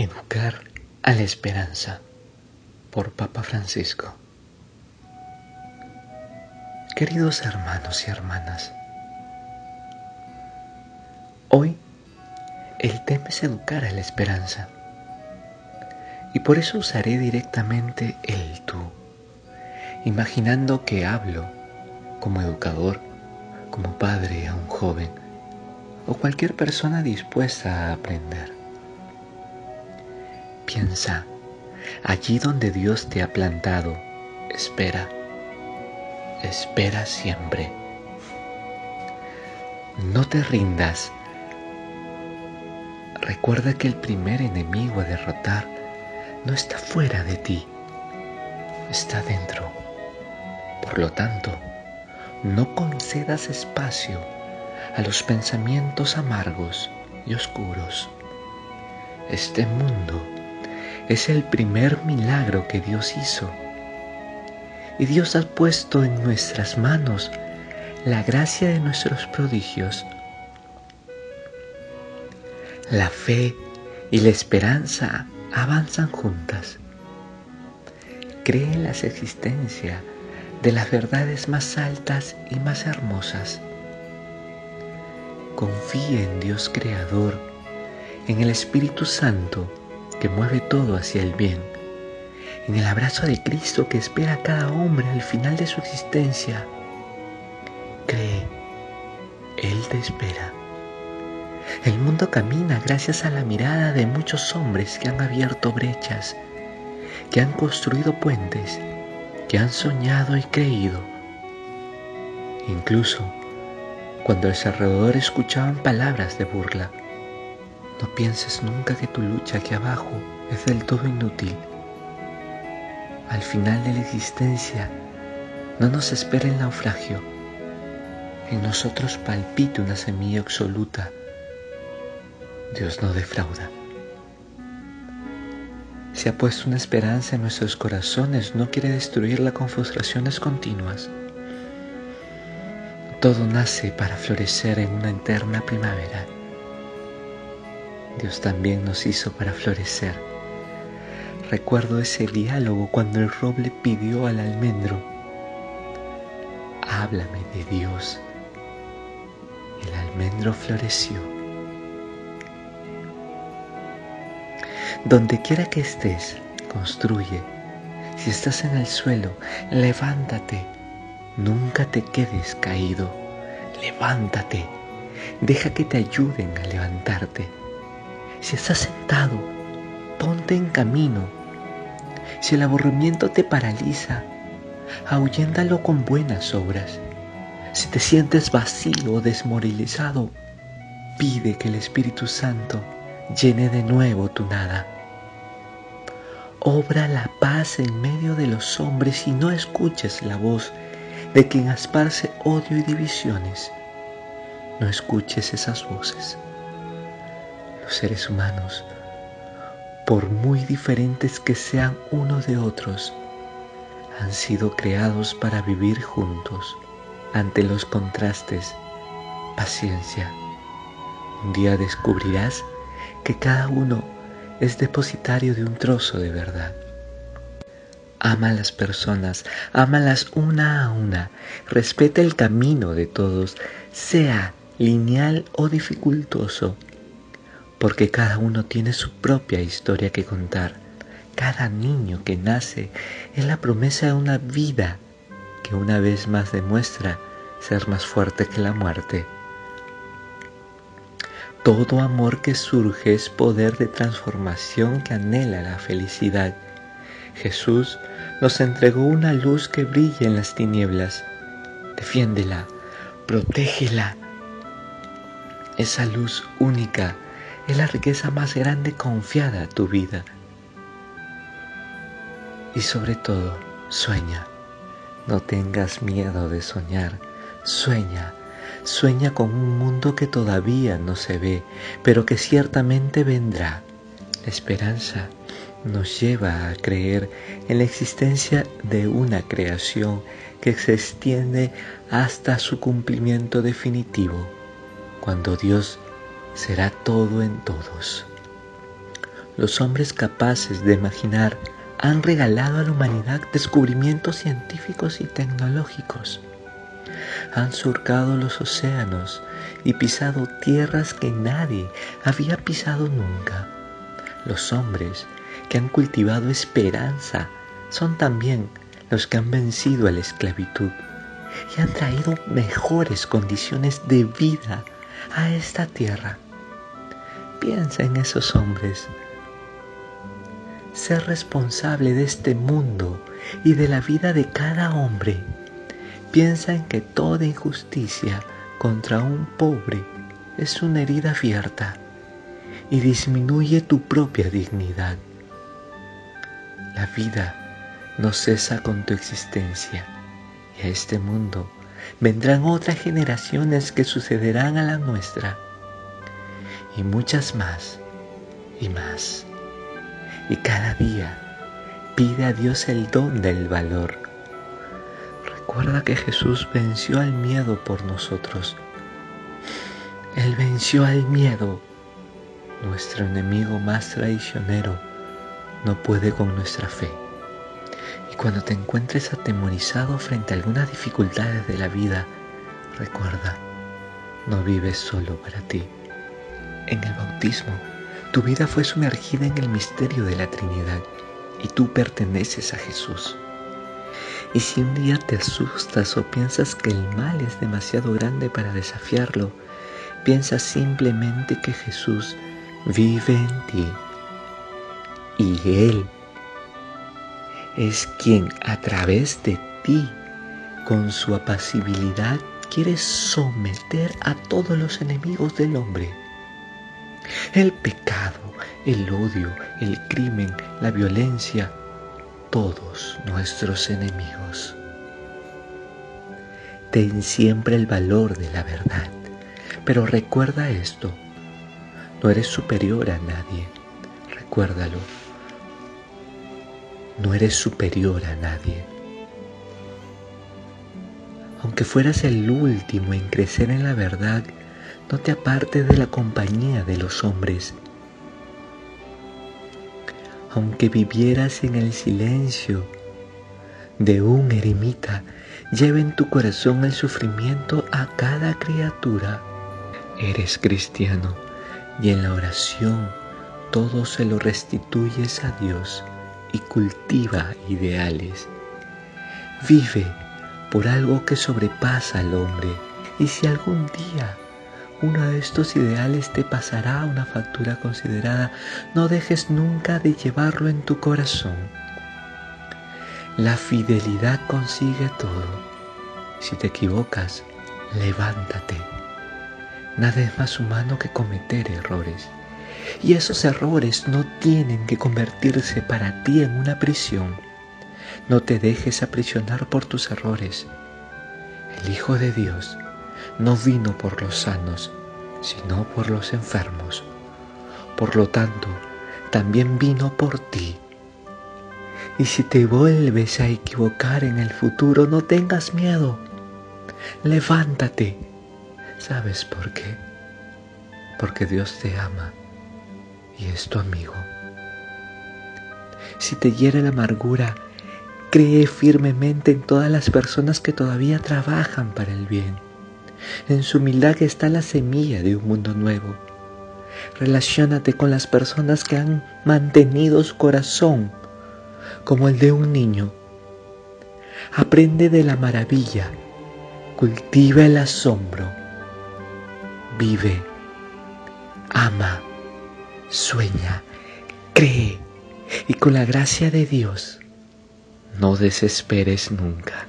Educar a la esperanza por Papa Francisco. Queridos hermanos y hermanas, hoy el tema es educar a la esperanza y por eso usaré directamente el tú, imaginando que hablo como educador, como padre a un joven o cualquier persona dispuesta a aprender. Piensa, allí donde Dios te ha plantado, espera, espera siempre. No te rindas. Recuerda que el primer enemigo a derrotar no está fuera de ti, está dentro. Por lo tanto, no concedas espacio a los pensamientos amargos y oscuros. Este mundo es el primer milagro que Dios hizo. Y Dios ha puesto en nuestras manos la gracia de nuestros prodigios. La fe y la esperanza avanzan juntas. Cree en la existencia de las verdades más altas y más hermosas. Confía en Dios Creador, en el Espíritu Santo, que mueve todo hacia el bien, en el abrazo de Cristo que espera a cada hombre al final de su existencia. Cree, Él te espera. El mundo camina gracias a la mirada de muchos hombres que han abierto brechas, que han construido puentes, que han soñado y creído. Incluso cuando a alrededor escuchaban palabras de burla, no pienses nunca que tu lucha aquí abajo es del todo inútil. Al final de la existencia no nos espera el naufragio. En nosotros palpite una semilla absoluta. Dios no defrauda. Se ha puesto una esperanza en nuestros corazones, no quiere destruirla con frustraciones continuas. Todo nace para florecer en una eterna primavera. Dios también nos hizo para florecer. Recuerdo ese diálogo cuando el roble pidió al almendro, háblame de Dios. El almendro floreció. Donde quiera que estés, construye. Si estás en el suelo, levántate. Nunca te quedes caído. Levántate. Deja que te ayuden a levantarte. Si estás sentado, ponte en camino. Si el aburrimiento te paraliza, ahuyéndalo con buenas obras. Si te sientes vacío o desmoralizado, pide que el Espíritu Santo llene de nuevo tu nada. Obra la paz en medio de los hombres y no escuches la voz de quien esparce odio y divisiones. No escuches esas voces seres humanos, por muy diferentes que sean unos de otros, han sido creados para vivir juntos ante los contrastes. Paciencia. Un día descubrirás que cada uno es depositario de un trozo de verdad. Ama a las personas, ámalas una a una, respeta el camino de todos, sea lineal o dificultoso, porque cada uno tiene su propia historia que contar. Cada niño que nace es la promesa de una vida que una vez más demuestra ser más fuerte que la muerte. Todo amor que surge es poder de transformación que anhela la felicidad. Jesús nos entregó una luz que brilla en las tinieblas. Defiéndela, protégela. Esa luz única es la riqueza más grande confiada a tu vida. Y sobre todo, sueña. No tengas miedo de soñar. Sueña. Sueña con un mundo que todavía no se ve, pero que ciertamente vendrá. La esperanza nos lleva a creer en la existencia de una creación que se extiende hasta su cumplimiento definitivo, cuando Dios será todo en todos. los hombres capaces de imaginar han regalado a la humanidad descubrimientos científicos y tecnológicos. Han surcado los océanos y pisado tierras que nadie había pisado nunca. Los hombres que han cultivado esperanza son también los que han vencido a la esclavitud y han traído mejores condiciones de vida a esta tierra. Piensa en esos hombres ser responsable de este mundo y de la vida de cada hombre. Piensa en que toda injusticia contra un pobre es una herida abierta y disminuye tu propia dignidad. La vida no cesa con tu existencia y a este mundo vendrán otras generaciones que sucederán a la nuestra y muchas más y más y cada día pide a Dios el don del valor. Recuerda que Jesús venció al miedo por nosotros. Él venció al miedo. Nuestro enemigo más traicionero no puede con nuestra fe. Y cuando te encuentres atemorizado frente a algunas dificultades de la vida, recuerda, no vives solo para ti. En el bautismo, tu vida fue sumergida en el misterio de la Trinidad y tú perteneces a Jesús. Y si un día te asustas o piensas que el mal es demasiado grande para desafiarlo, piensa simplemente que Jesús vive en ti y Él es quien a través de ti, con su apacibilidad, quiere someter a todos los enemigos del hombre el pecado, el odio, el crimen, la violencia, todos nuestros enemigos. Ten siempre el valor de la verdad, pero recuerda esto, no eres superior a nadie, recuérdalo, no eres superior a nadie. Aunque fueras el último en crecer en la verdad, no te apartes de la compañía de los hombres. Aunque vivieras en el silencio de un eremita, lleva en tu corazón el sufrimiento a cada criatura. Eres cristiano y en la oración todo se lo restituyes a Dios y cultiva ideales. Vive por algo que sobrepasa al hombre y si algún día uno de estos ideales te pasará una factura considerada, no dejes nunca de llevarlo en tu corazón. La fidelidad consigue todo. Si te equivocas, levántate. Nada es más humano que cometer errores. Y esos errores no tienen que convertirse para ti en una prisión. No te dejes aprisionar por tus errores. El Hijo de Dios no vino por los sanos, sino por los enfermos. Por lo tanto, también vino por ti. Y si te vuelves a equivocar en el futuro, no tengas miedo. Levántate. ¿Sabes por qué? Porque Dios te ama y es tu amigo. Si te hiere la amargura, cree firmemente en todas las personas que todavía trabajan para el bien en su humildad está la semilla de un mundo nuevo. Relaciónate con las personas que han mantenido su corazón como el de un niño. Aprende de la maravilla, cultiva el asombro, vive, ama, sueña, cree y con la gracia de Dios no desesperes nunca.